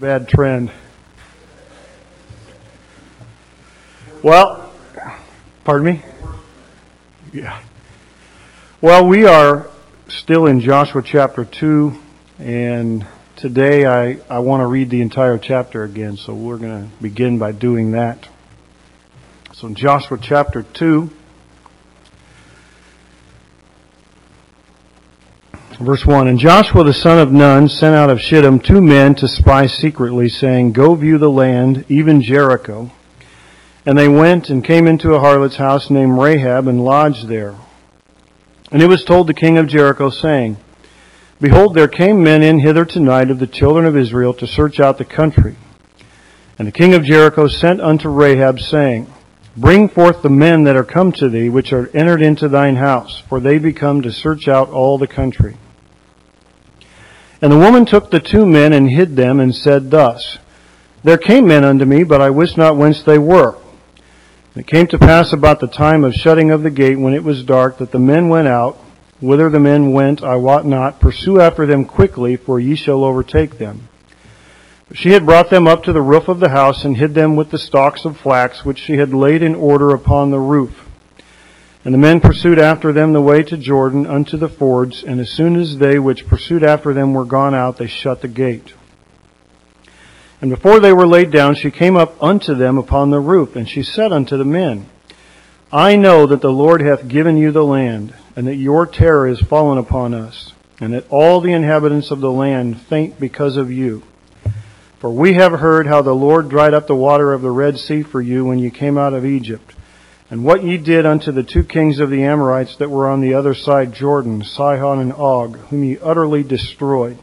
bad trend. Well, pardon me? Yeah. Well, we are still in Joshua chapter 2, and today I, I want to read the entire chapter again, so we're going to begin by doing that. So Joshua chapter 2, Verse 1 And Joshua the son of Nun sent out of Shittim two men to spy secretly, saying, Go view the land, even Jericho. And they went and came into a harlot's house named Rahab and lodged there. And it was told the king of Jericho, saying, Behold, there came men in hither tonight of the children of Israel to search out the country. And the king of Jericho sent unto Rahab, saying, Bring forth the men that are come to thee, which are entered into thine house, for they be come to search out all the country. And the woman took the two men and hid them and said thus, There came men unto me, but I wist not whence they were. And it came to pass about the time of shutting of the gate when it was dark that the men went out. Whither the men went, I wot not. Pursue after them quickly, for ye shall overtake them. But she had brought them up to the roof of the house and hid them with the stalks of flax which she had laid in order upon the roof. And the men pursued after them the way to Jordan unto the fords, and as soon as they which pursued after them were gone out, they shut the gate. And before they were laid down, she came up unto them upon the roof, and she said unto the men, I know that the Lord hath given you the land, and that your terror is fallen upon us, and that all the inhabitants of the land faint because of you. For we have heard how the Lord dried up the water of the Red Sea for you when you came out of Egypt and what ye did unto the two kings of the Amorites that were on the other side Jordan, Sihon and Og, whom ye utterly destroyed.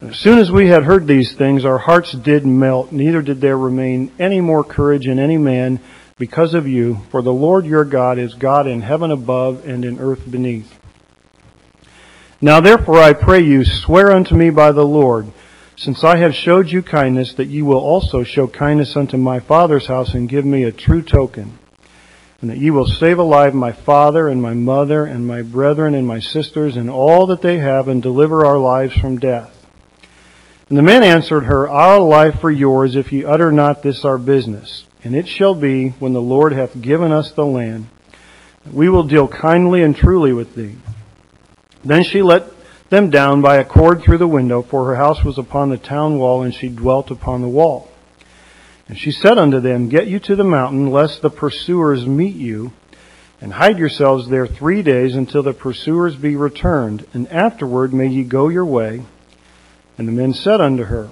And as soon as we had heard these things, our hearts did melt, neither did there remain any more courage in any man because of you, for the Lord your God is God in heaven above and in earth beneath. Now therefore I pray you, swear unto me by the Lord, since I have showed you kindness, that ye will also show kindness unto my father's house and give me a true token and that ye will save alive my father and my mother and my brethren and my sisters and all that they have and deliver our lives from death. And the men answered her, Our life for yours, if ye utter not this our business. And it shall be, when the Lord hath given us the land, that we will deal kindly and truly with thee. Then she let them down by a cord through the window, for her house was upon the town wall, and she dwelt upon the wall. And she said unto them, Get you to the mountain, lest the pursuers meet you, and hide yourselves there three days until the pursuers be returned, and afterward may ye go your way. And the men said unto her,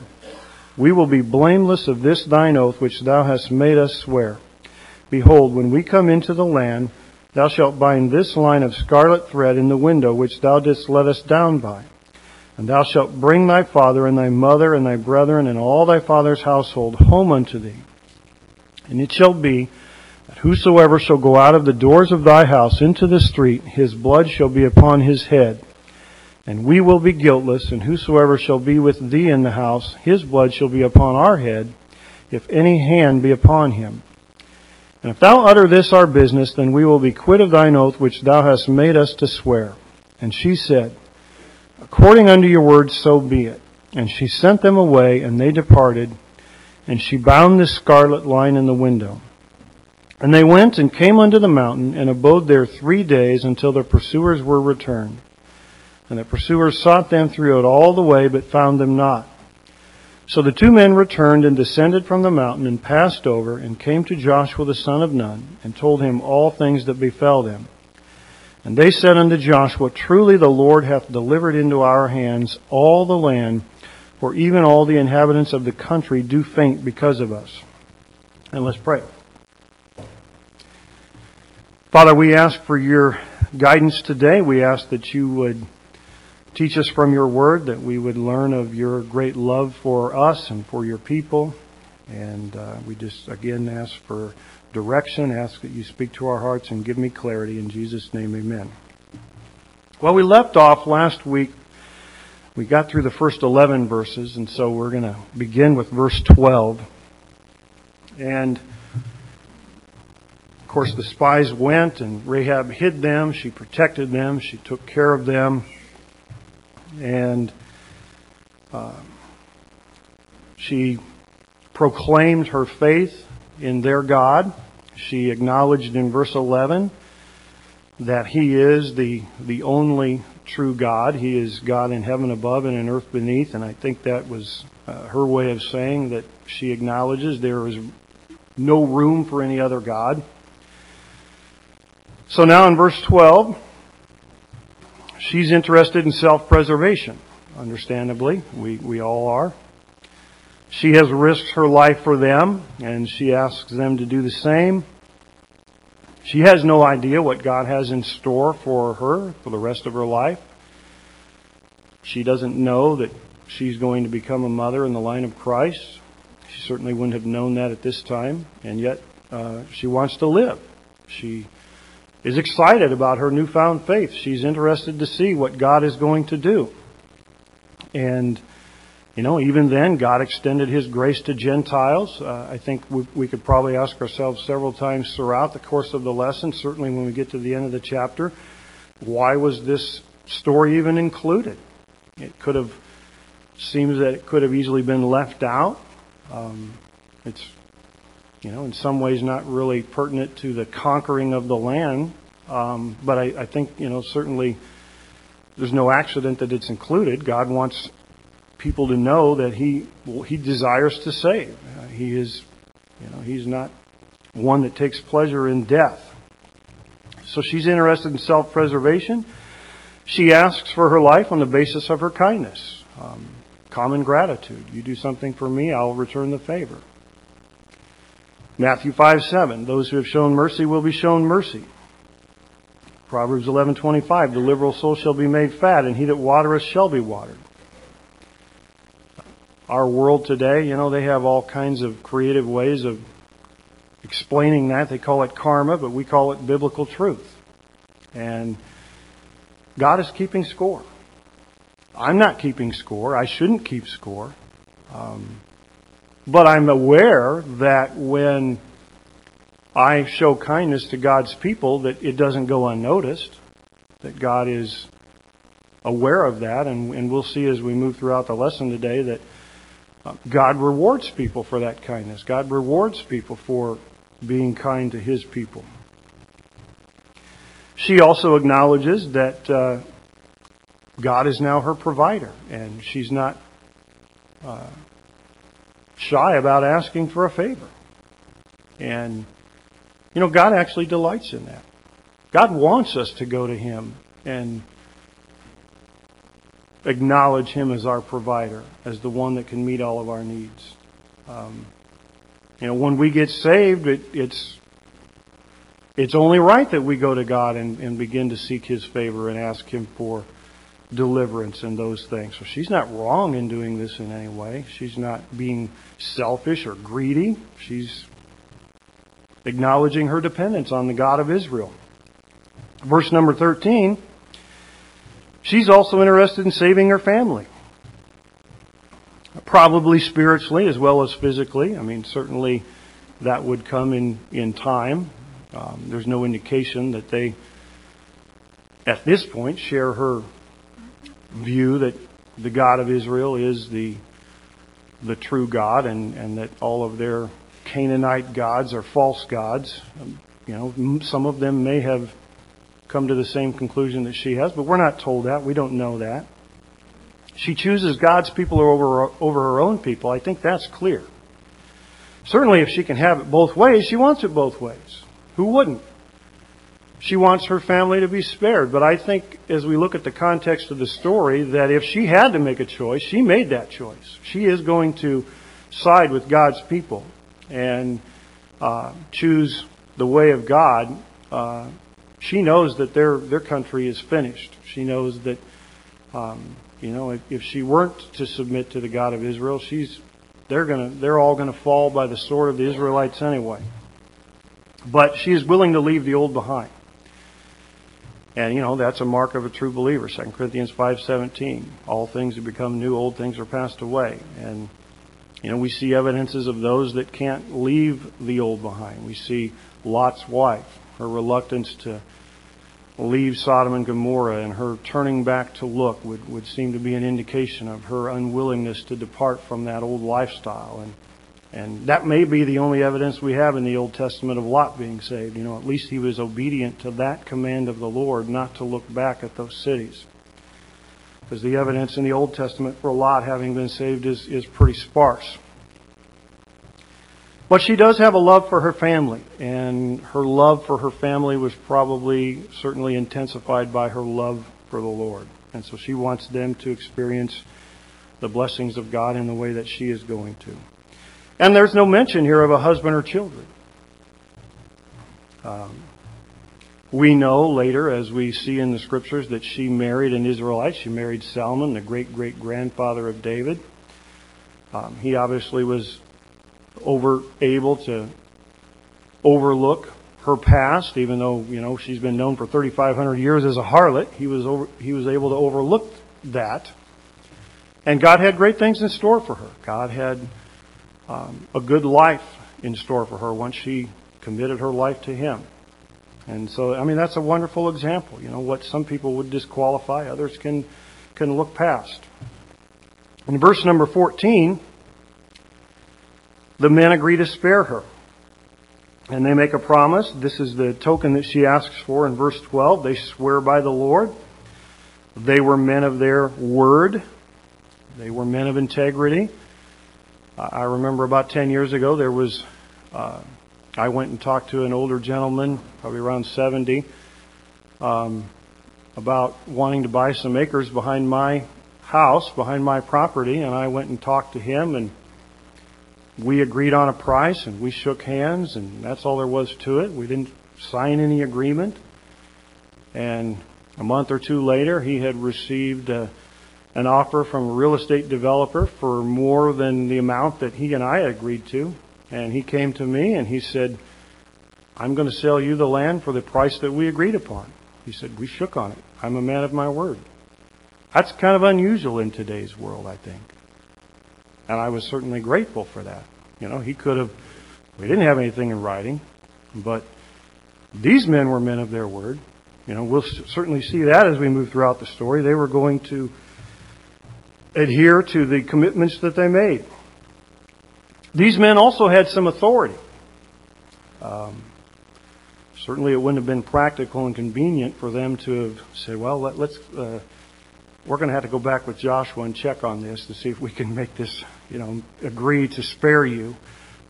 We will be blameless of this thine oath which thou hast made us swear. Behold, when we come into the land, thou shalt bind this line of scarlet thread in the window which thou didst let us down by. And thou shalt bring thy father and thy mother and thy brethren and all thy father's household home unto thee. And it shall be that whosoever shall go out of the doors of thy house into the street, his blood shall be upon his head. And we will be guiltless, and whosoever shall be with thee in the house, his blood shall be upon our head, if any hand be upon him. And if thou utter this our business, then we will be quit of thine oath which thou hast made us to swear. And she said, According unto your word, so be it. And she sent them away, and they departed, and she bound the scarlet line in the window. And they went and came unto the mountain, and abode there three days until their pursuers were returned. And the pursuers sought them throughout all the way, but found them not. So the two men returned and descended from the mountain, and passed over, and came to Joshua the son of Nun, and told him all things that befell them. And they said unto Joshua, Truly the Lord hath delivered into our hands all the land, for even all the inhabitants of the country do faint because of us. And let's pray. Father, we ask for your guidance today. We ask that you would teach us from your word, that we would learn of your great love for us and for your people. And uh, we just again ask for direction. Ask that you speak to our hearts and give me clarity. In Jesus' name, amen. Well, we left off last week. We got through the first 11 verses, and so we're going to begin with verse 12. And, of course, the spies went, and Rahab hid them. She protected them. She took care of them. And uh, She proclaimed her faith in their God. She acknowledged in verse 11 that He is the, the only true God. He is God in heaven above and in earth beneath. And I think that was uh, her way of saying that she acknowledges there is no room for any other God. So now in verse 12, she's interested in self-preservation. Understandably, we, we all are. She has risked her life for them, and she asks them to do the same. She has no idea what God has in store for her for the rest of her life. She doesn't know that she's going to become a mother in the line of Christ. She certainly wouldn't have known that at this time, and yet uh, she wants to live. She is excited about her newfound faith. She's interested to see what God is going to do. And you know, even then, God extended His grace to Gentiles. Uh, I think we, we, could probably ask ourselves several times throughout the course of the lesson, certainly when we get to the end of the chapter, why was this story even included? It could have, seems that it could have easily been left out. Um, it's, you know, in some ways not really pertinent to the conquering of the land, um, but I, I think, you know, certainly there's no accident that it's included. God wants people to know that he he desires to save. He is, you know, he's not one that takes pleasure in death. So she's interested in self-preservation. She asks for her life on the basis of her kindness, um, common gratitude. You do something for me, I'll return the favor. Matthew 5 7. Those who have shown mercy will be shown mercy. Proverbs 11:25. The liberal soul shall be made fat, and he that watereth shall be watered our world today, you know, they have all kinds of creative ways of explaining that. They call it karma, but we call it biblical truth. And God is keeping score. I'm not keeping score. I shouldn't keep score. Um, but I'm aware that when I show kindness to God's people, that it doesn't go unnoticed, that God is aware of that, and, and we'll see as we move throughout the lesson today that God rewards people for that kindness. God rewards people for being kind to His people. She also acknowledges that uh, God is now her provider, and she's not uh, shy about asking for a favor. And, you know, God actually delights in that. God wants us to go to Him and acknowledge Him as our provider, as the one that can meet all of our needs. Um, you know, when we get saved, it, it's it's only right that we go to God and, and begin to seek His favor and ask Him for deliverance and those things. So she's not wrong in doing this in any way. She's not being selfish or greedy. She's acknowledging her dependence on the God of Israel. Verse number 13 She's also interested in saving her family. Probably spiritually as well as physically. I mean, certainly that would come in, in time. Um, there's no indication that they, at this point, share her view that the God of Israel is the the true God and, and that all of their Canaanite gods are false gods. Um, you know, some of them may have come to the same conclusion that she has, but we're not told that. We don't know that. She chooses God's people over, over her own people. I think that's clear. Certainly, if she can have it both ways, she wants it both ways. Who wouldn't? She wants her family to be spared. But I think, as we look at the context of the story, that if she had to make a choice, she made that choice. She is going to side with God's people and uh, choose the way of God uh, she knows that their their country is finished. She knows that, um, you know, if, if she weren't to submit to the God of Israel, she's they're gonna they're all gonna fall by the sword of the Israelites anyway. But she is willing to leave the old behind. And you know that's a mark of a true believer. 2 Corinthians 5:17. All things have become new, old things are passed away. And you know we see evidences of those that can't leave the old behind. We see Lot's wife, her reluctance to leave Sodom and Gomorrah and her turning back to look would, would seem to be an indication of her unwillingness to depart from that old lifestyle. And, and that may be the only evidence we have in the Old Testament of Lot being saved. You know, at least he was obedient to that command of the Lord not to look back at those cities. Because the evidence in the Old Testament for Lot having been saved is, is pretty sparse. But she does have a love for her family, and her love for her family was probably certainly intensified by her love for the Lord. And so she wants them to experience the blessings of God in the way that she is going to. And there's no mention here of a husband or children. Um, we know later, as we see in the scriptures, that she married an Israelite. She married Salmon, the great great grandfather of David. Um, he obviously was over able to overlook her past, even though you know she's been known for 3,500 years as a harlot. He was over, he was able to overlook that, and God had great things in store for her. God had um, a good life in store for her once she committed her life to Him. And so, I mean, that's a wonderful example. You know, what some people would disqualify, others can can look past. In verse number 14. The men agree to spare her. And they make a promise. This is the token that she asks for in verse 12. They swear by the Lord. They were men of their word. They were men of integrity. I remember about 10 years ago, there was, uh, I went and talked to an older gentleman, probably around 70, um, about wanting to buy some acres behind my house, behind my property, and I went and talked to him and we agreed on a price and we shook hands and that's all there was to it. We didn't sign any agreement. And a month or two later, he had received a, uh, an offer from a real estate developer for more than the amount that he and I agreed to. And he came to me and he said, I'm going to sell you the land for the price that we agreed upon. He said, We shook on it. I'm a man of my word. That's kind of unusual in today's world, I think. And I was certainly grateful for that. You know, he could have, we didn't have anything in writing, but these men were men of their word. You know, we'll certainly see that as we move throughout the story. They were going to adhere to the commitments that they made. These men also had some authority. Um, certainly, it wouldn't have been practical and convenient for them to have said, "Well, let, us uh, we're going to have to go back with Joshua and check on this to see if we can make this, you know, agree to spare you.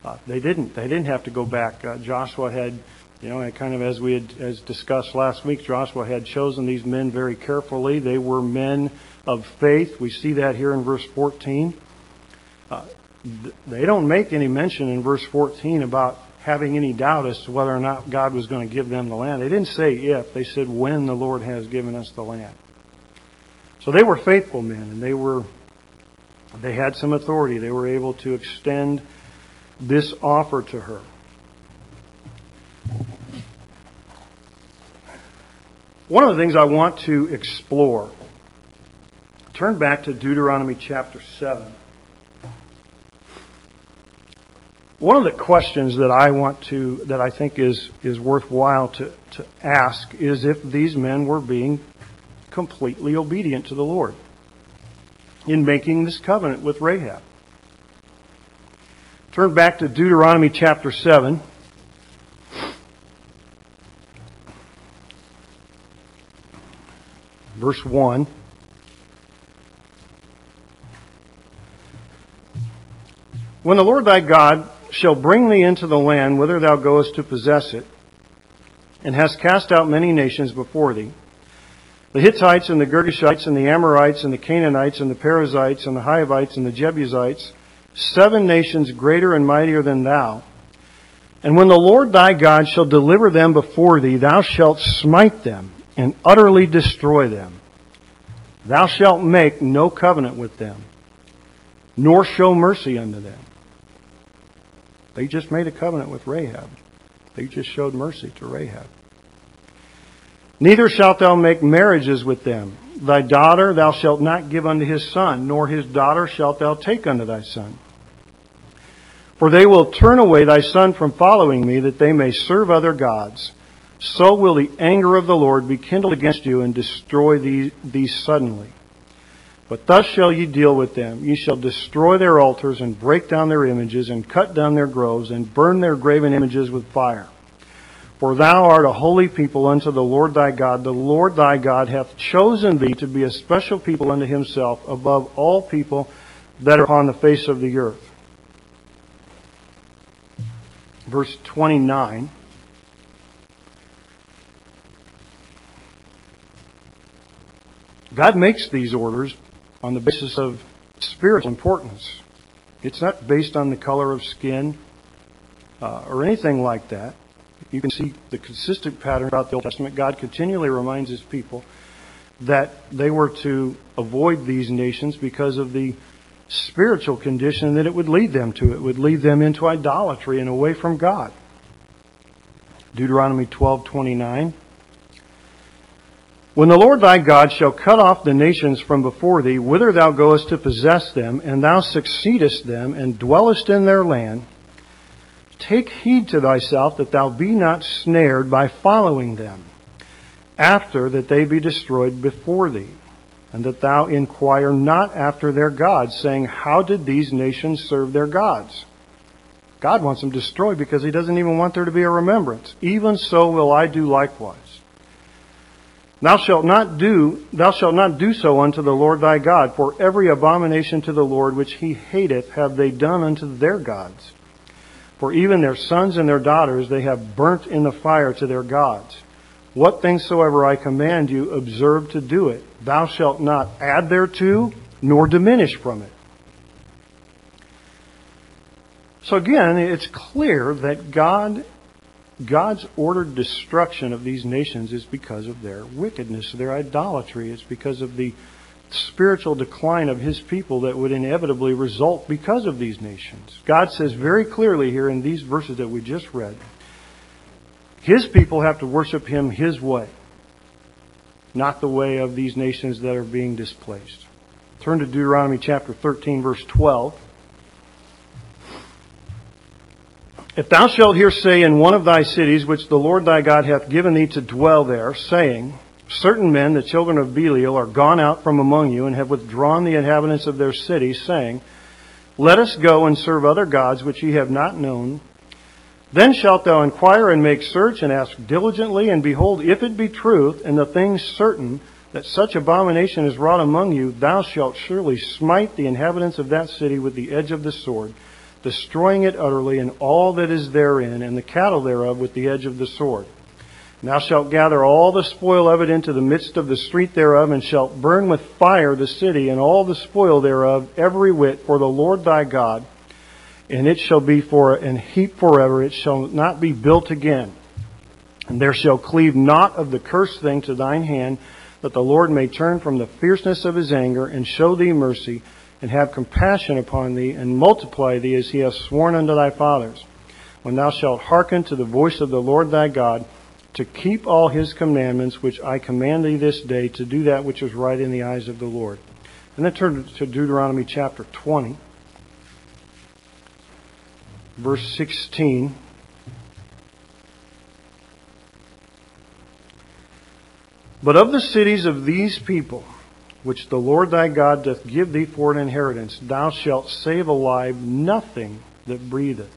Uh, they didn't. They didn't have to go back. Uh, Joshua had, you know, kind of as we had as discussed last week, Joshua had chosen these men very carefully. They were men of faith. We see that here in verse 14. Uh, they don't make any mention in verse 14 about having any doubt as to whether or not God was going to give them the land. They didn't say if, they said when the Lord has given us the land. So they were faithful men, and they were they had some authority. They were able to extend this offer to her. One of the things I want to explore, turn back to Deuteronomy chapter 7. One of the questions that I want to, that I think is, is worthwhile to, to ask is if these men were being completely obedient to the Lord in making this covenant with Rahab. Turn back to Deuteronomy chapter 7. Verse 1. When the Lord thy God shall bring thee into the land whither thou goest to possess it, and hast cast out many nations before thee, the Hittites and the Girgashites and the Amorites and the Canaanites and the Perizzites and the Hivites and the Jebusites, seven nations greater and mightier than thou. And when the Lord thy God shall deliver them before thee, thou shalt smite them and utterly destroy them. Thou shalt make no covenant with them, nor show mercy unto them. They just made a covenant with Rahab. They just showed mercy to Rahab. Neither shalt thou make marriages with them. Thy daughter thou shalt not give unto his son, nor his daughter shalt thou take unto thy son. For they will turn away thy son from following me, that they may serve other gods. so will the anger of the Lord be kindled against you and destroy these, these suddenly. But thus shall ye deal with them. Ye shall destroy their altars and break down their images and cut down their groves and burn their graven images with fire. For thou art a holy people unto the Lord thy God. The Lord thy God hath chosen thee to be a special people unto himself above all people that are upon the face of the earth. Verse 29. God makes these orders on the basis of spiritual importance. It's not based on the color of skin uh, or anything like that. You can see the consistent pattern throughout the Old Testament. God continually reminds his people that they were to avoid these nations because of the spiritual condition that it would lead them to. It would lead them into idolatry and away from God. Deuteronomy 12:29 when the Lord thy God shall cut off the nations from before thee, whither thou goest to possess them, and thou succeedest them, and dwellest in their land, take heed to thyself that thou be not snared by following them, after that they be destroyed before thee, and that thou inquire not after their gods, saying, How did these nations serve their gods? God wants them destroyed because he doesn't even want there to be a remembrance. Even so will I do likewise. Thou shalt not do, thou shalt not do so unto the Lord thy God, for every abomination to the Lord which he hateth have they done unto their gods. For even their sons and their daughters they have burnt in the fire to their gods. What things soever I command you, observe to do it. Thou shalt not add thereto, nor diminish from it. So again, it's clear that God God's ordered destruction of these nations is because of their wickedness, their idolatry. It's because of the spiritual decline of his people that would inevitably result because of these nations. God says very clearly here in these verses that we just read, his people have to worship him his way, not the way of these nations that are being displaced. Turn to Deuteronomy chapter 13 verse 12. If thou shalt hear say in one of thy cities, which the Lord thy God hath given thee to dwell there, saying, Certain men, the children of Belial, are gone out from among you, and have withdrawn the inhabitants of their cities, saying, Let us go and serve other gods which ye have not known. Then shalt thou inquire and make search, and ask diligently, and behold, if it be truth, and the thing certain, that such abomination is wrought among you, thou shalt surely smite the inhabitants of that city with the edge of the sword destroying it utterly, and all that is therein, and the cattle thereof with the edge of the sword. Thou shalt gather all the spoil of it into the midst of the street thereof, and shalt burn with fire the city, and all the spoil thereof, every whit, for the Lord thy God. And it shall be for an heap forever, it shall not be built again. And there shall cleave naught of the cursed thing to thine hand, that the Lord may turn from the fierceness of his anger, and show thee mercy, and have compassion upon thee, and multiply thee as he hath sworn unto thy fathers, when thou shalt hearken to the voice of the Lord thy God, to keep all his commandments which I command thee this day, to do that which is right in the eyes of the Lord. And then turn to Deuteronomy chapter 20, verse 16. But of the cities of these people, which the Lord thy God doth give thee for an inheritance, thou shalt save alive nothing that breatheth.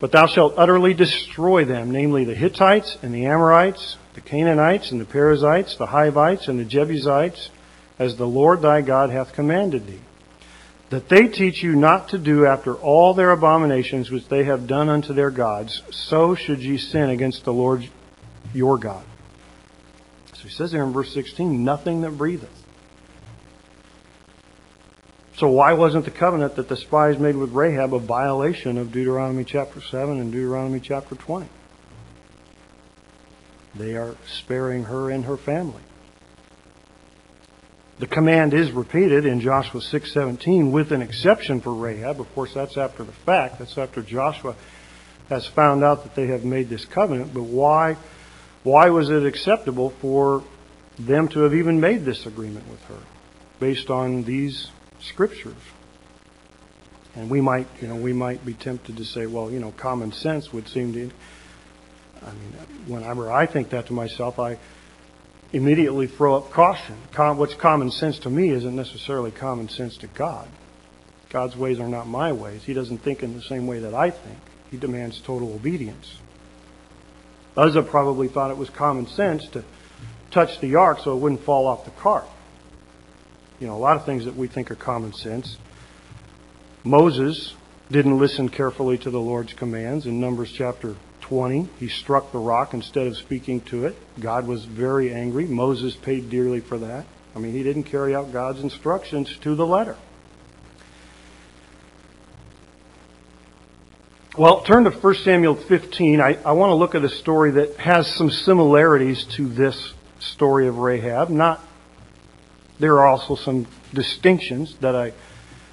But thou shalt utterly destroy them, namely the Hittites and the Amorites, the Canaanites and the Perizzites, the Hivites and the Jebusites, as the Lord thy God hath commanded thee, that they teach you not to do after all their abominations which they have done unto their gods, so should ye sin against the Lord your God. So he says there in verse 16, nothing that breatheth. So why wasn't the covenant that the spies made with Rahab a violation of Deuteronomy chapter 7 and Deuteronomy chapter 20? They are sparing her and her family. The command is repeated in Joshua 6:17 with an exception for Rahab. Of course, that's after the fact. That's after Joshua has found out that they have made this covenant. But why why was it acceptable for them to have even made this agreement with her based on these scriptures? And we might, you know, we might be tempted to say, well, you know, common sense would seem to I mean, whenever I think that to myself, I immediately throw up caution. What's common sense to me isn't necessarily common sense to God. God's ways are not my ways. He doesn't think in the same way that I think. He demands total obedience. Uzzah probably thought it was common sense to touch the ark so it wouldn't fall off the cart. You know, a lot of things that we think are common sense. Moses didn't listen carefully to the Lord's commands in Numbers chapter 20. He struck the rock instead of speaking to it. God was very angry. Moses paid dearly for that. I mean, he didn't carry out God's instructions to the letter. Well, turn to 1 Samuel 15. I, I want to look at a story that has some similarities to this story of Rahab. Not, there are also some distinctions that I,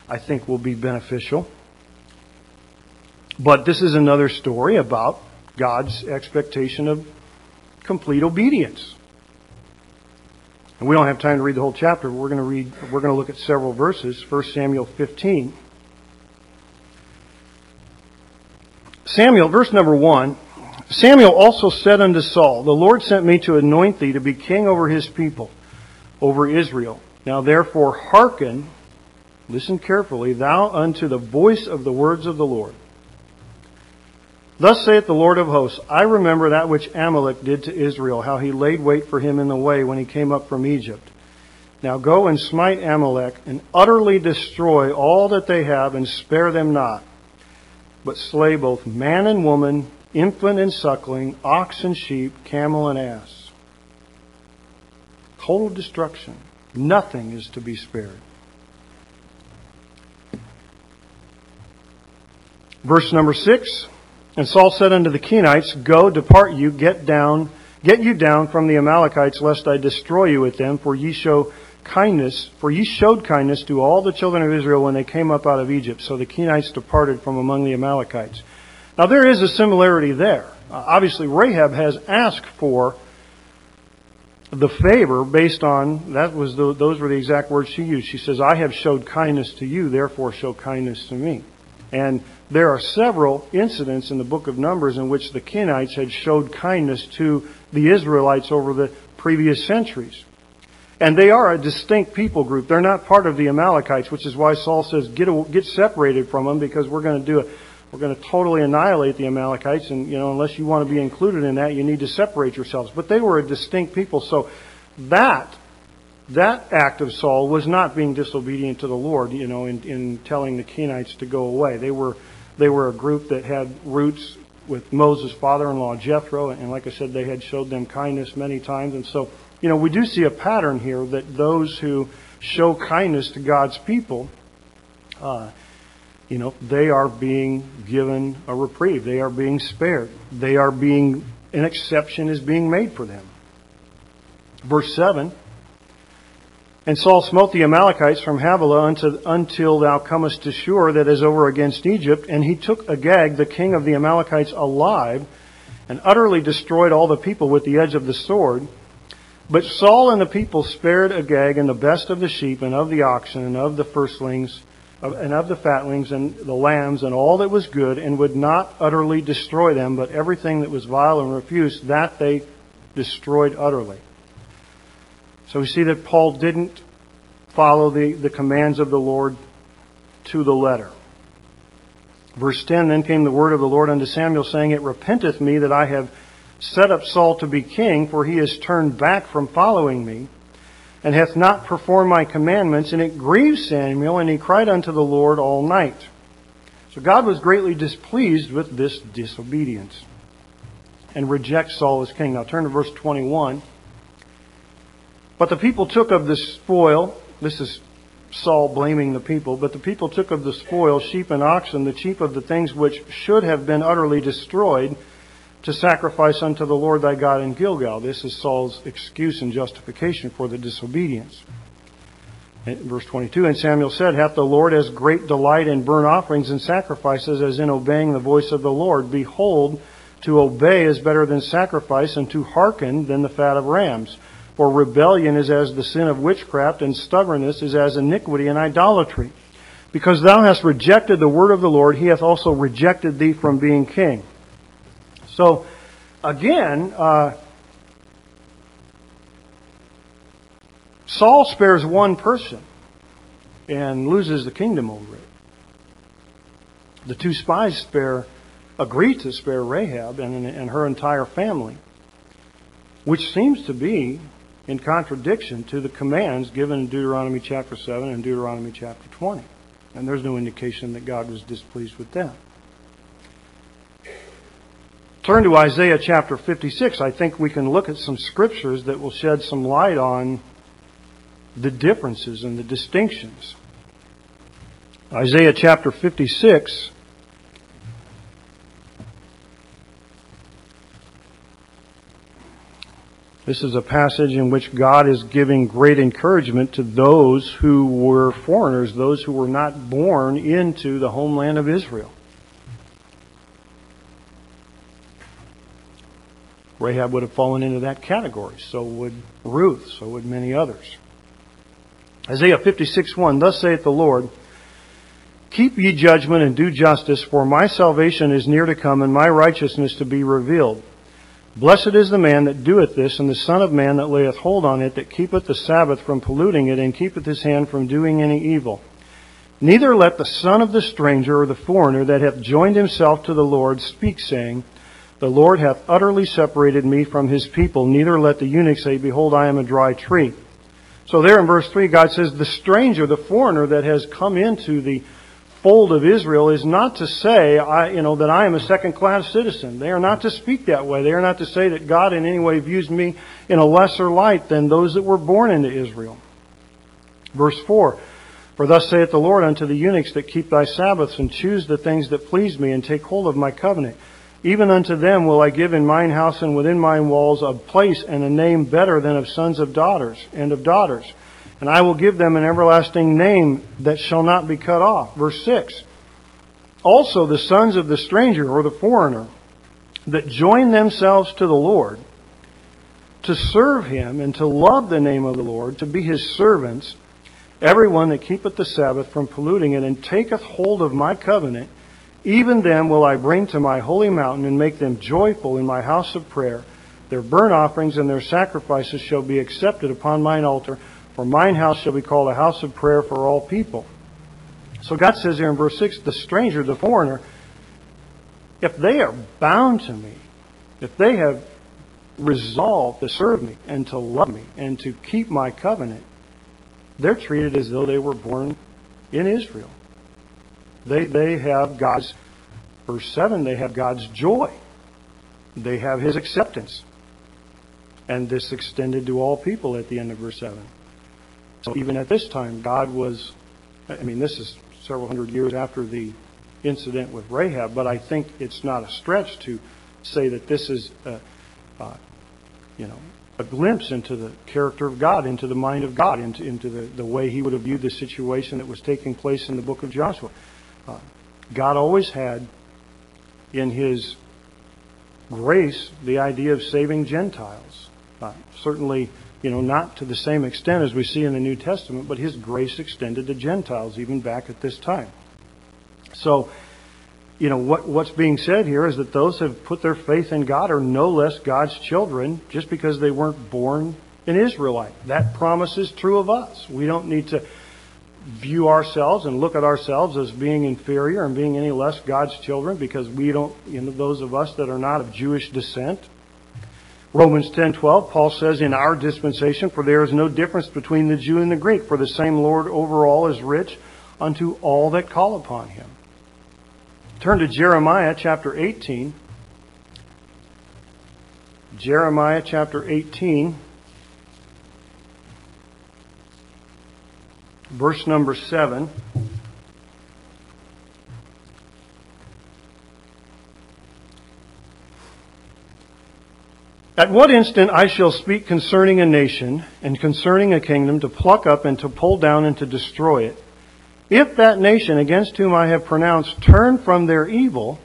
I think will be beneficial. But this is another story about God's expectation of complete obedience. And we don't have time to read the whole chapter. We're going to read, we're going to look at several verses. 1 Samuel 15. Samuel, verse number one, Samuel also said unto Saul, The Lord sent me to anoint thee to be king over his people, over Israel. Now therefore hearken, listen carefully, thou unto the voice of the words of the Lord. Thus saith the Lord of hosts, I remember that which Amalek did to Israel, how he laid wait for him in the way when he came up from Egypt. Now go and smite Amalek, and utterly destroy all that they have, and spare them not but slay both man and woman, infant and suckling, ox and sheep, camel and ass. Total destruction. Nothing is to be spared. Verse number six. And Saul said unto the Kenites, Go, depart you, get down, get you down from the Amalekites, lest I destroy you with them, for ye show kindness, for ye showed kindness to all the children of Israel when they came up out of Egypt. So the Kenites departed from among the Amalekites. Now there is a similarity there. Uh, obviously, Rahab has asked for the favor based on that was the, those were the exact words she used. She says, "I have showed kindness to you, therefore show kindness to me." And there are several incidents in the book of Numbers in which the Kenites had showed kindness to the Israelites over the previous centuries. And they are a distinct people group. They're not part of the Amalekites, which is why Saul says, get, get separated from them because we're going to do it. We're going to totally annihilate the Amalekites. And, you know, unless you want to be included in that, you need to separate yourselves. But they were a distinct people. So that, that act of Saul was not being disobedient to the Lord, you know, in, in telling the Kenites to go away. They were, they were a group that had roots with Moses' father-in-law Jethro. And like I said, they had showed them kindness many times. And so, you know, we do see a pattern here that those who show kindness to God's people, uh, you know, they are being given a reprieve. They are being spared. They are being, an exception is being made for them. Verse 7 And Saul smote the Amalekites from Havilah until, until thou comest to Shur that is over against Egypt. And he took Agag, the king of the Amalekites, alive, and utterly destroyed all the people with the edge of the sword. But Saul and the people spared Agag and the best of the sheep and of the oxen and of the firstlings and of the fatlings and the lambs and all that was good and would not utterly destroy them, but everything that was vile and refused, that they destroyed utterly. So we see that Paul didn't follow the, the commands of the Lord to the letter. Verse 10 Then came the word of the Lord unto Samuel, saying, It repenteth me that I have set up Saul to be king, for he has turned back from following me, and hath not performed my commandments. And it grieved Samuel, and he cried unto the Lord all night. So God was greatly displeased with this disobedience and rejects Saul as king. Now turn to verse 21. But the people took of the spoil, this is Saul blaming the people, but the people took of the spoil sheep and oxen, the chief of the things which should have been utterly destroyed, to sacrifice unto the Lord thy God in Gilgal. This is Saul's excuse and justification for the disobedience. verse 22, And Samuel said, Hath the Lord as great delight in burnt offerings and sacrifices as in obeying the voice of the Lord? Behold, to obey is better than sacrifice, and to hearken than the fat of rams. For rebellion is as the sin of witchcraft, and stubbornness is as iniquity and idolatry. Because thou hast rejected the word of the Lord, he hath also rejected thee from being king. So, again, uh, Saul spares one person and loses the kingdom over it. The two spies spare, agree to spare Rahab and, and her entire family, which seems to be in contradiction to the commands given in Deuteronomy chapter 7 and Deuteronomy chapter 20. And there's no indication that God was displeased with them. Turn to Isaiah chapter 56. I think we can look at some scriptures that will shed some light on the differences and the distinctions. Isaiah chapter 56. This is a passage in which God is giving great encouragement to those who were foreigners, those who were not born into the homeland of Israel. Rahab would have fallen into that category. So would Ruth. So would many others. Isaiah 56 1 Thus saith the Lord, Keep ye judgment and do justice, for my salvation is near to come, and my righteousness to be revealed. Blessed is the man that doeth this, and the Son of Man that layeth hold on it, that keepeth the Sabbath from polluting it, and keepeth his hand from doing any evil. Neither let the son of the stranger or the foreigner that hath joined himself to the Lord speak, saying, The Lord hath utterly separated me from his people. Neither let the eunuch say, Behold, I am a dry tree. So there in verse 3, God says, The stranger, the foreigner that has come into the fold of Israel is not to say, I, you know, that I am a second class citizen. They are not to speak that way. They are not to say that God in any way views me in a lesser light than those that were born into Israel. Verse 4, For thus saith the Lord unto the eunuchs that keep thy Sabbaths and choose the things that please me and take hold of my covenant. Even unto them will I give in mine house and within mine walls a place and a name better than of sons of daughters and of daughters and I will give them an everlasting name that shall not be cut off. Verse 6. Also the sons of the stranger or the foreigner that join themselves to the Lord to serve him and to love the name of the Lord, to be his servants, everyone that keepeth the Sabbath from polluting it and taketh hold of my covenant, even them will I bring to my holy mountain and make them joyful in my house of prayer. Their burnt offerings and their sacrifices shall be accepted upon mine altar. For mine house shall be called a house of prayer for all people. So God says here in verse 6 the stranger, the foreigner, if they are bound to me, if they have resolved to serve me and to love me and to keep my covenant, they're treated as though they were born in Israel. They, they have God's, verse 7, they have God's joy. They have His acceptance. And this extended to all people at the end of verse 7. So even at this time, God was, I mean, this is several hundred years after the incident with Rahab, but I think it's not a stretch to say that this is, a, uh, you know, a glimpse into the character of God, into the mind of God, into, into the, the way He would have viewed the situation that was taking place in the book of Joshua. God always had in His grace the idea of saving Gentiles. Uh, certainly, you know, not to the same extent as we see in the New Testament, but his grace extended to Gentiles even back at this time. So, you know, what, what's being said here is that those who have put their faith in God are no less God's children just because they weren't born an Israelite. That promise is true of us. We don't need to view ourselves and look at ourselves as being inferior and being any less God's children because we don't, you know, those of us that are not of Jewish descent Romans 10:12 Paul says in our dispensation for there is no difference between the Jew and the Greek for the same Lord over all is rich unto all that call upon him. Turn to Jeremiah chapter 18. Jeremiah chapter 18 verse number 7. At what instant I shall speak concerning a nation and concerning a kingdom to pluck up and to pull down and to destroy it. If that nation against whom I have pronounced turn from their evil,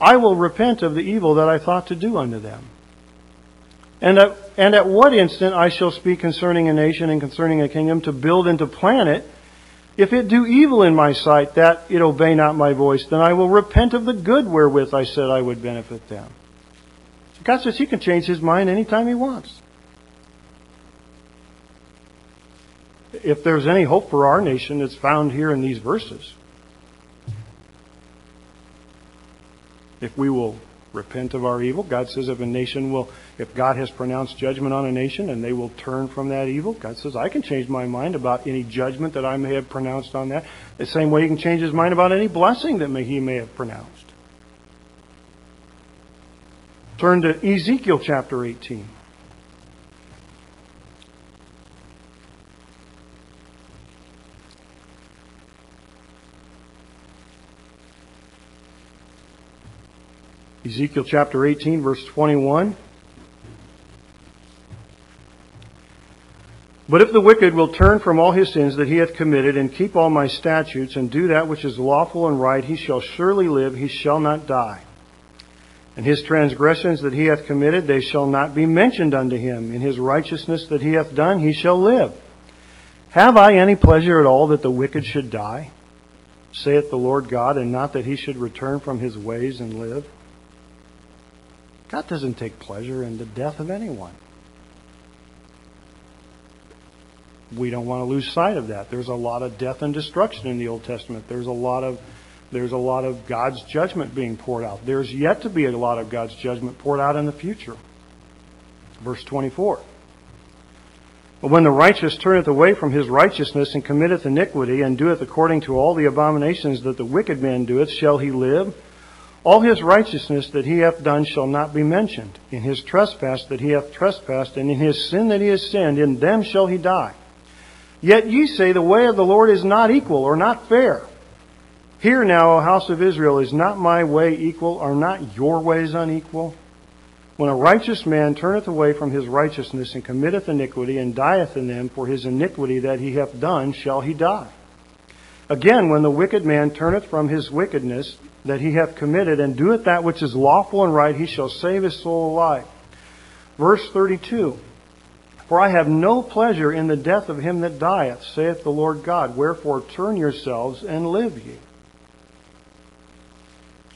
I will repent of the evil that I thought to do unto them. And at, and at what instant I shall speak concerning a nation and concerning a kingdom to build and to plan it, if it do evil in my sight that it obey not my voice, then I will repent of the good wherewith I said I would benefit them. God says He can change His mind anytime He wants. If there's any hope for our nation, it's found here in these verses. If we will repent of our evil, God says if a nation will, if God has pronounced judgment on a nation and they will turn from that evil, God says I can change my mind about any judgment that I may have pronounced on that. The same way He can change His mind about any blessing that may, He may have pronounced. Turn to Ezekiel chapter 18. Ezekiel chapter 18, verse 21. But if the wicked will turn from all his sins that he hath committed, and keep all my statutes, and do that which is lawful and right, he shall surely live, he shall not die. And his transgressions that he hath committed, they shall not be mentioned unto him. In his righteousness that he hath done, he shall live. Have I any pleasure at all that the wicked should die? saith the Lord God, and not that he should return from his ways and live? God doesn't take pleasure in the death of anyone. We don't want to lose sight of that. There's a lot of death and destruction in the Old Testament. There's a lot of there's a lot of God's judgment being poured out. There's yet to be a lot of God's judgment poured out in the future. Verse 24. But when the righteous turneth away from his righteousness and committeth iniquity and doeth according to all the abominations that the wicked man doeth, shall he live? All his righteousness that he hath done shall not be mentioned. In his trespass that he hath trespassed, and in his sin that he has sinned, in them shall he die. Yet ye say, The way of the Lord is not equal, or not fair. Hear now, O house of Israel, is not my way equal? Are not your ways unequal? When a righteous man turneth away from his righteousness, and committeth iniquity, and dieth in them, for his iniquity that he hath done, shall he die. Again, when the wicked man turneth from his wickedness, that he hath committed, and doeth that which is lawful and right, he shall save his soul alive. Verse 32 For I have no pleasure in the death of him that dieth, saith the Lord God. Wherefore turn yourselves and live ye.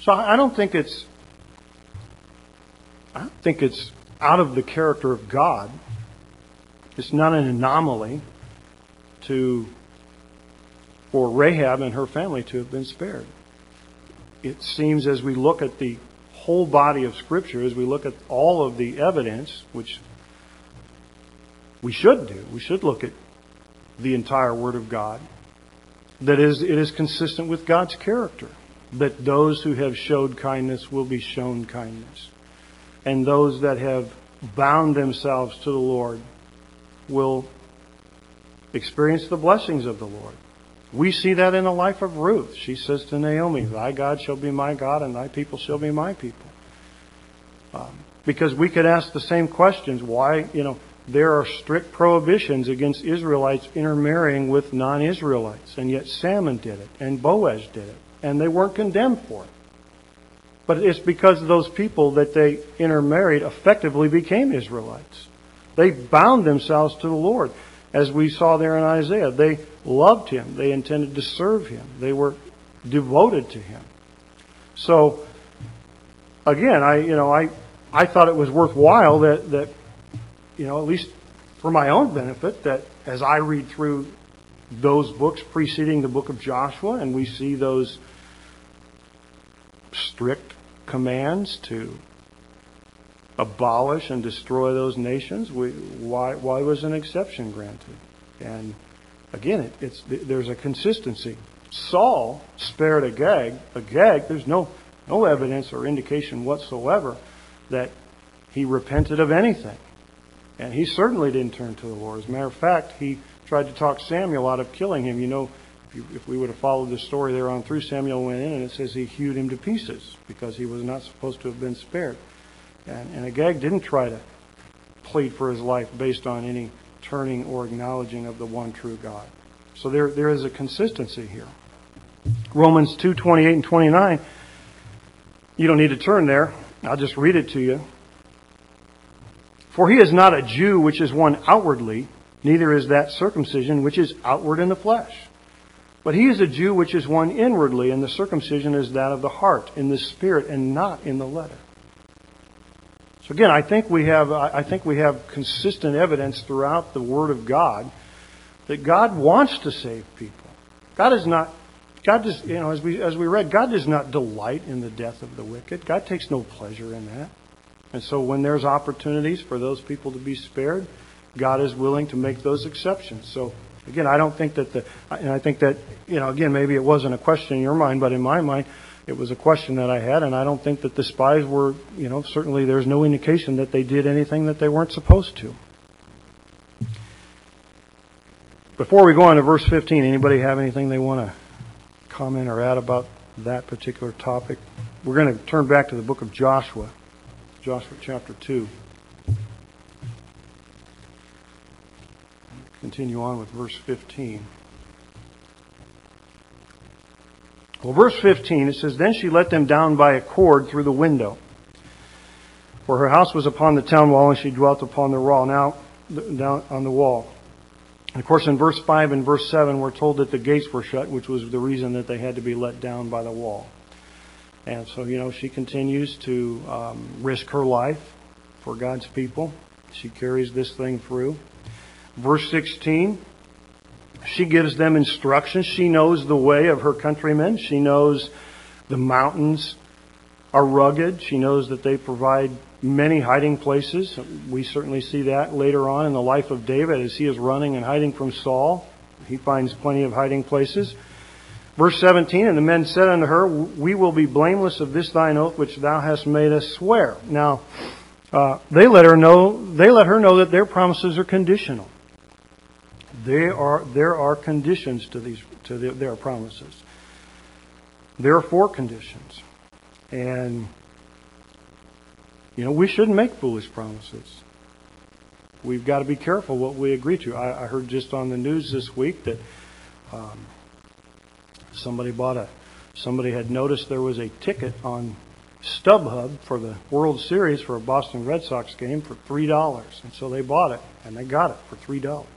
So I don't think it's I don't think it's out of the character of God. It's not an anomaly to for Rahab and her family to have been spared it seems as we look at the whole body of Scripture, as we look at all of the evidence, which we should do, we should look at the entire Word of God, that is, it is consistent with God's character, that those who have showed kindness will be shown kindness, and those that have bound themselves to the Lord will experience the blessings of the Lord. We see that in the life of Ruth. She says to Naomi, Thy God shall be my God, and thy people shall be my people. Um, because we could ask the same questions. Why, you know, there are strict prohibitions against Israelites intermarrying with non Israelites, and yet Salmon did it, and Boaz did it, and they weren't condemned for it. But it's because those people that they intermarried effectively became Israelites. They bound themselves to the Lord as we saw there in Isaiah. They loved him. They intended to serve him. They were devoted to him. So, again, I, you know, I, I thought it was worthwhile that, that, you know, at least for my own benefit, that as I read through those books preceding the book of Joshua and we see those strict commands to abolish and destroy those nations, we, why, why was an exception granted? And again, it, it's, there's a consistency. Saul spared Agag. Agag, there's no, no evidence or indication whatsoever that he repented of anything. And he certainly didn't turn to the Lord. As a matter of fact, he tried to talk Samuel out of killing him. You know, if, you, if we would have followed the story there on through, Samuel went in and it says he hewed him to pieces because he was not supposed to have been spared. And, and Agag didn't try to plead for his life based on any turning or acknowledging of the one true God. So there, there is a consistency here. Romans 2 28 and 29. You don't need to turn there. I'll just read it to you. For he is not a Jew which is one outwardly, neither is that circumcision which is outward in the flesh. But he is a Jew which is one inwardly, and the circumcision is that of the heart, in the spirit, and not in the letter. So again, I think we have I think we have consistent evidence throughout the Word of God that God wants to save people. God is not God does you know as we as we read, God does not delight in the death of the wicked. God takes no pleasure in that. And so when there's opportunities for those people to be spared, God is willing to make those exceptions. So again, I don't think that the and I think that you know again maybe it wasn't a question in your mind, but in my mind it was a question that I had, and I don't think that the spies were, you know, certainly there's no indication that they did anything that they weren't supposed to. Before we go on to verse 15, anybody have anything they want to comment or add about that particular topic? We're going to turn back to the book of Joshua, Joshua chapter 2. Continue on with verse 15. Well, verse 15, it says, Then she let them down by a cord through the window. For her house was upon the town wall, and she dwelt upon the wall. Now, down on the wall. And of course, in verse 5 and verse 7, we're told that the gates were shut, which was the reason that they had to be let down by the wall. And so, you know, she continues to um, risk her life for God's people. She carries this thing through. Verse 16, she gives them instructions. She knows the way of her countrymen. She knows the mountains are rugged. She knows that they provide many hiding places. We certainly see that later on in the life of David as he is running and hiding from Saul. He finds plenty of hiding places. Verse 17, and the men said unto her, We will be blameless of this thine oath which thou hast made us swear. Now, uh, they let her know, they let her know that their promises are conditional. There are, there are conditions to, these, to the, their promises. There are four conditions. And, you know, we shouldn't make foolish promises. We've got to be careful what we agree to. I, I heard just on the news this week that um, somebody bought a, somebody had noticed there was a ticket on StubHub for the World Series for a Boston Red Sox game for three dollars, and so they bought it and they got it for three dollars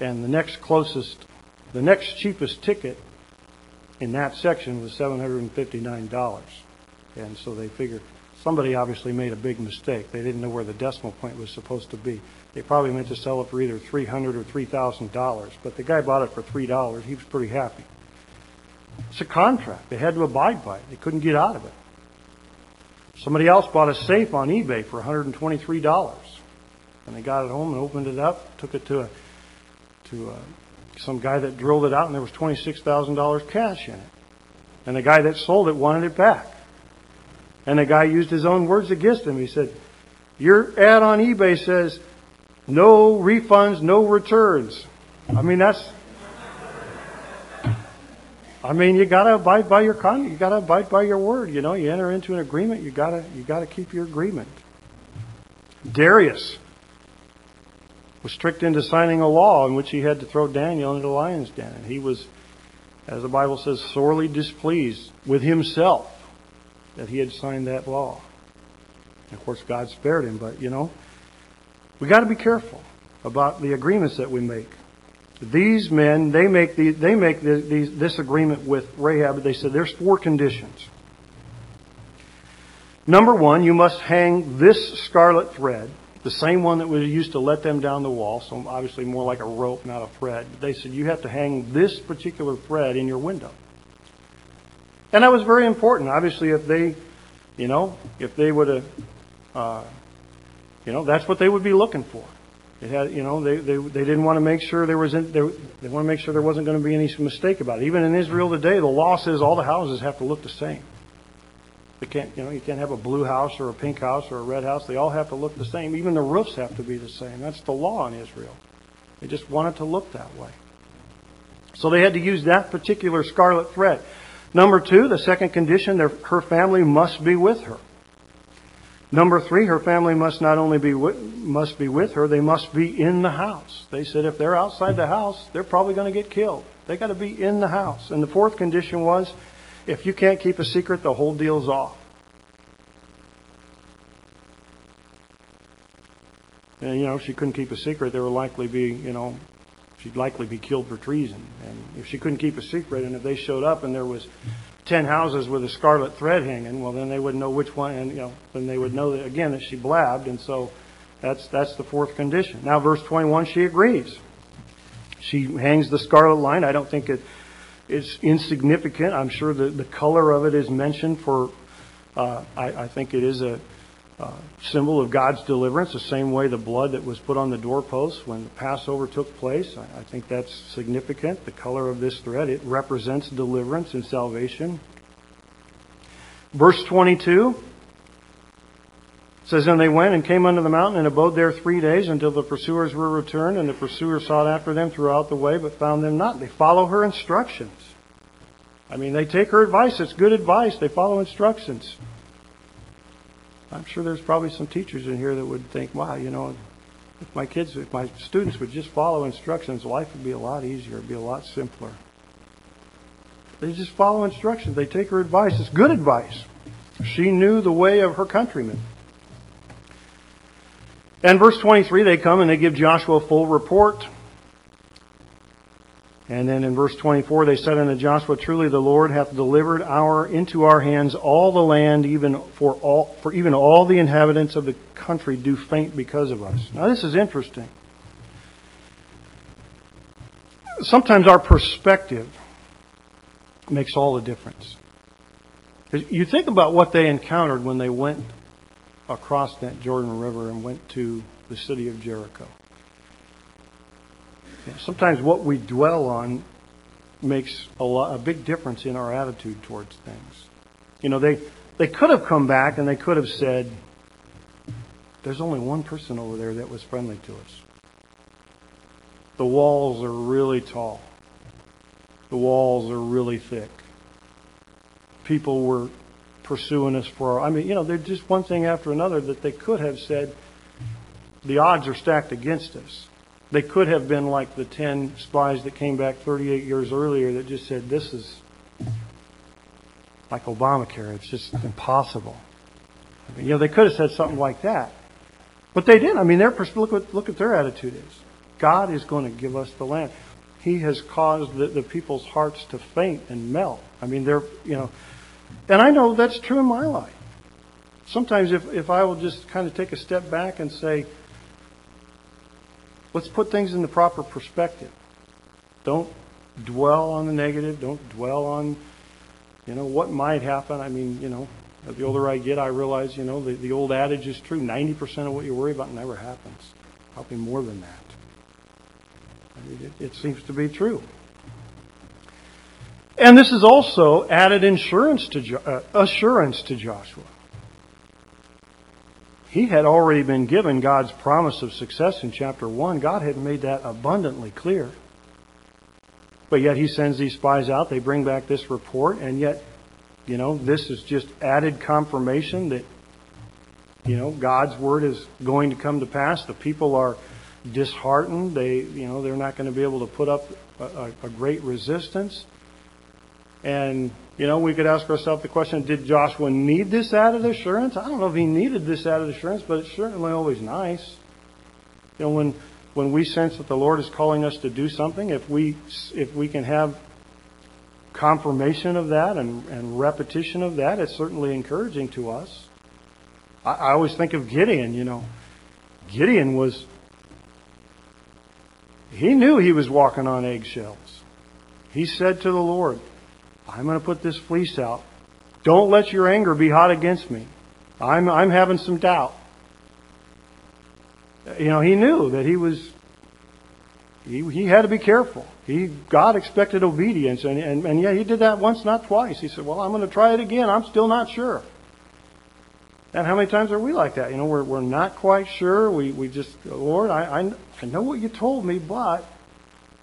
and the next closest, the next cheapest ticket in that section was $759. And so they figured somebody obviously made a big mistake. They didn't know where the decimal point was supposed to be. They probably meant to sell it for either 300 or $3,000, but the guy bought it for $3. He was pretty happy. It's a contract. They had to abide by it. They couldn't get out of it. Somebody else bought a safe on eBay for $123. And they got it home and opened it up, took it to a to uh, some guy that drilled it out, and there was $26,000 cash in it. And the guy that sold it wanted it back. And the guy used his own words against him. He said, Your ad on eBay says no refunds, no returns. I mean, that's. I mean, you gotta abide by your con. You gotta abide by your word. You know, you enter into an agreement. You gotta, you gotta keep your agreement. Darius was tricked into signing a law in which he had to throw Daniel into the lion's den. And he was, as the Bible says, sorely displeased with himself that he had signed that law. And of course, God spared him, but you know, we got to be careful about the agreements that we make. These men, they make the, they make the, this agreement with Rahab. They said there's four conditions. Number one, you must hang this scarlet thread the same one that was used to let them down the wall, so obviously more like a rope, not a thread. They said, you have to hang this particular thread in your window. And that was very important. Obviously, if they, you know, if they would have, uh, you know, that's what they would be looking for. It had, you know, they, they, they didn't want to make sure there was, they, they want to make sure there wasn't going to be any mistake about it. Even in Israel today, the law says all the houses have to look the same. They can't, you know, you can't have a blue house or a pink house or a red house. They all have to look the same. Even the roofs have to be the same. That's the law in Israel. They just want it to look that way. So they had to use that particular scarlet thread. Number two, the second condition, her family must be with her. Number three, her family must not only be with, must be with her, they must be in the house. They said if they're outside the house, they're probably going to get killed. They got to be in the house. And the fourth condition was if you can't keep a secret, the whole deal's off. And, you know, if she couldn't keep a secret, there would likely be, you know, she'd likely be killed for treason. And if she couldn't keep a secret, and if they showed up and there was ten houses with a scarlet thread hanging, well, then they wouldn't know which one, and, you know, then they would know that, again, that she blabbed, and so that's, that's the fourth condition. Now, verse 21, she agrees. She hangs the scarlet line. I don't think it is insignificant. I'm sure the, the color of it is mentioned for, uh, I, I think it is a, uh, symbol of God's deliverance, the same way the blood that was put on the doorposts when the Passover took place. I, I think that's significant. The color of this thread, it represents deliverance and salvation. Verse 22 says, And they went and came unto the mountain and abode there three days until the pursuers were returned, and the pursuers sought after them throughout the way, but found them not. They follow her instructions. I mean, they take her advice. It's good advice. They follow instructions. I'm sure there's probably some teachers in here that would think, wow, you know, if my kids, if my students would just follow instructions, life would be a lot easier, it'd be a lot simpler. They just follow instructions. They take her advice. It's good advice. She knew the way of her countrymen. And verse 23, they come and they give Joshua a full report. And then in verse 24, they said unto Joshua, Truly the Lord hath delivered our into our hands all the land, even for all for even all the inhabitants of the country do faint because of us. Now this is interesting. Sometimes our perspective makes all the difference. You think about what they encountered when they went across that Jordan River and went to the city of Jericho. Sometimes what we dwell on makes a, lot, a big difference in our attitude towards things. You know, they, they could have come back and they could have said, there's only one person over there that was friendly to us. The walls are really tall. The walls are really thick. People were pursuing us for, I mean, you know, there's just one thing after another that they could have said, the odds are stacked against us. They could have been like the 10 spies that came back 38 years earlier that just said, this is like Obamacare. It's just impossible. I mean, you know, they could have said something like that. But they didn't. I mean, their, look, what, look what their attitude is. God is going to give us the land. He has caused the, the people's hearts to faint and melt. I mean, they're, you know, and I know that's true in my life. Sometimes if, if I will just kind of take a step back and say, let's put things in the proper perspective. Don't dwell on the negative. Don't dwell on, you know, what might happen. I mean, you know, the older I get, I realize, you know, the, the old adage is true. 90% of what you worry about never happens. Probably more than that. I mean, it, it seems to be true. And this is also added insurance to, uh, assurance to Joshua. He had already been given God's promise of success in chapter 1. God had made that abundantly clear. But yet he sends these spies out, they bring back this report, and yet, you know, this is just added confirmation that, you know, God's word is going to come to pass. The people are disheartened. They, you know, they're not going to be able to put up a, a great resistance. And, you know, we could ask ourselves the question, did Joshua need this added assurance? I don't know if he needed this added assurance, but it's certainly always nice. You know, when, when we sense that the Lord is calling us to do something, if we, if we can have confirmation of that and, and repetition of that, it's certainly encouraging to us. I, I always think of Gideon, you know. Gideon was, he knew he was walking on eggshells. He said to the Lord, I'm going to put this fleece out. Don't let your anger be hot against me. I'm, I'm having some doubt. You know, he knew that he was, he, he had to be careful. He, God expected obedience, and, and, and yeah, he did that once, not twice. He said, well, I'm going to try it again. I'm still not sure. And how many times are we like that? You know, we're, we're not quite sure. We, we just, Lord, I, I, I know what you told me, but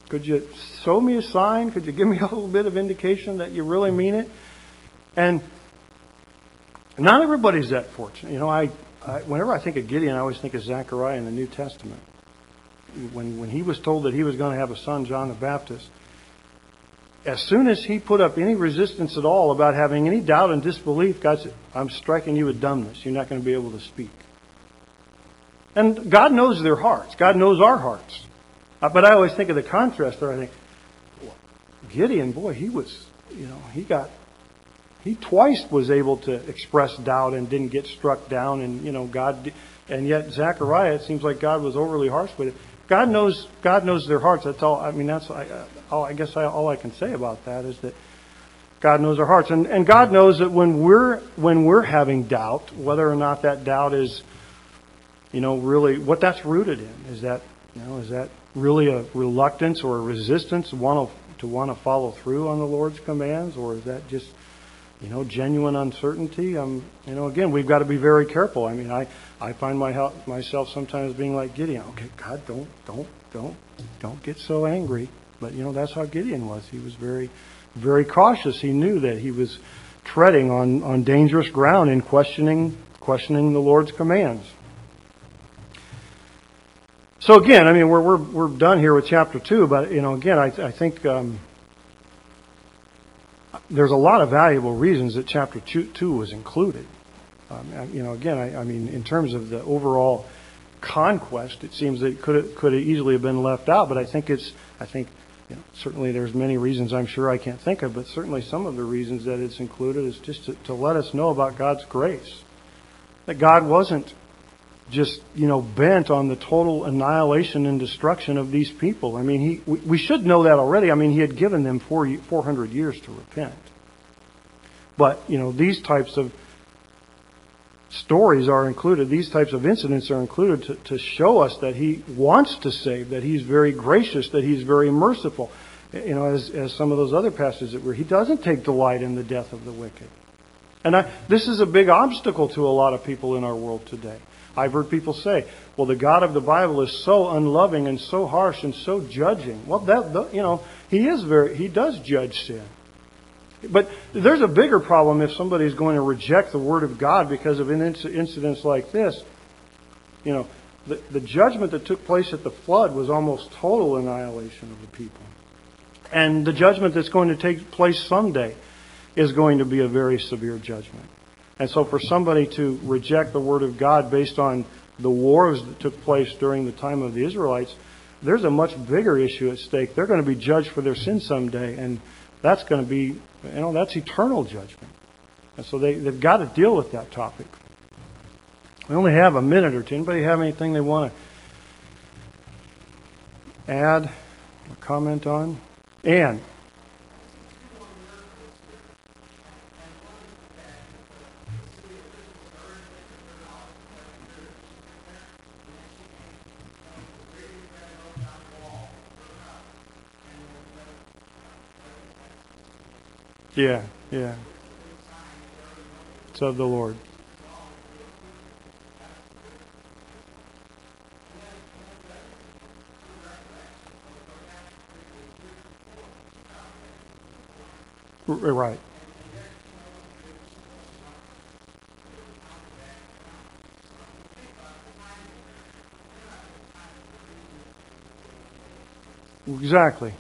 could you show me a sign? Could you give me a little bit of indication that you really mean it? And not everybody's that fortunate. You know, I, I whenever I think of Gideon, I always think of Zechariah in the New Testament. When when he was told that he was going to have a son, John the Baptist, as soon as he put up any resistance at all about having any doubt and disbelief, God said, "I'm striking you with dumbness. You're not going to be able to speak." And God knows their hearts. God knows our hearts. Uh, but I always think of the contrast there. I think, Gideon, boy, he was, you know, he got he twice was able to express doubt and didn't get struck down, and you know God, and yet Zechariah, it seems like God was overly harsh with it. God knows God knows their hearts. That's all. I mean, that's I, all, I guess I, all I can say about that is that God knows our hearts, and and God knows that when we're when we're having doubt, whether or not that doubt is, you know, really what that's rooted in is that you know is that really a reluctance or a resistance to want to, to want to follow through on the Lord's commands, or is that just you know genuine uncertainty? Um, you know, again, we've got to be very careful. I mean, I I find my, myself sometimes being like Gideon. Okay, God, don't don't don't don't get so angry. But you know, that's how Gideon was. He was very very cautious. He knew that he was treading on, on dangerous ground in questioning questioning the Lord's commands. So again, I mean, we're we're we're done here with chapter two, but you know, again, I I think um, there's a lot of valuable reasons that chapter two, two was included. Um, you know, again, I, I, mean, in terms of the overall conquest, it seems that it could have, could have easily have been left out. But I think it's I think you know, certainly there's many reasons I'm sure I can't think of, but certainly some of the reasons that it's included is just to, to let us know about God's grace, that God wasn't just you know bent on the total annihilation and destruction of these people. I mean, he we, we should know that already. I mean, he had given them four, 400 years to repent. But you know, these types of stories are included, these types of incidents are included to, to show us that he wants to save, that he's very gracious, that he's very merciful. You know, as, as some of those other passages that were, he doesn't take delight in the death of the wicked. And I, this is a big obstacle to a lot of people in our world today. I've heard people say, well, the God of the Bible is so unloving and so harsh and so judging. Well, that, you know, he is very, he does judge sin. But there's a bigger problem if somebody is going to reject the Word of God because of incidents like this. You know, the, the judgment that took place at the flood was almost total annihilation of the people. And the judgment that's going to take place someday is going to be a very severe judgment. And so for somebody to reject the Word of God based on the wars that took place during the time of the Israelites, there's a much bigger issue at stake. They're going to be judged for their sin someday, and that's going to be, you know, that's eternal judgment. And so they, they've got to deal with that topic. We only have a minute or two. Anybody have anything they want to add or comment on? Anne. Yeah, yeah. It's of the Lord. Right. Exactly.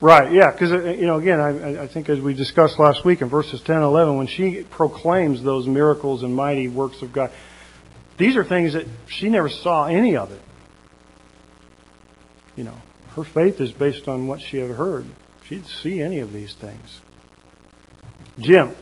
Right, yeah, because, uh, you know, again, I, I think as we discussed last week in verses 10 and 11, when she proclaims those miracles and mighty works of God, these are things that she never saw any of it. You know, her faith is based on what she had heard. She didn't see any of these things. Jim.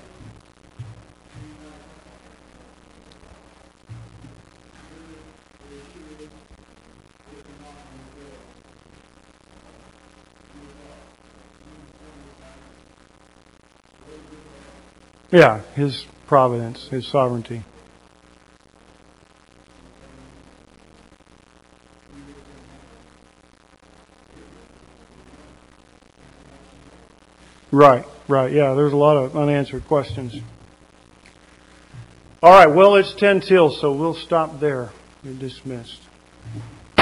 Yeah, His providence, His sovereignty. Right, right. Yeah, there's a lot of unanswered questions. All right, well, it's 10 till, so we'll stop there. You're dismissed.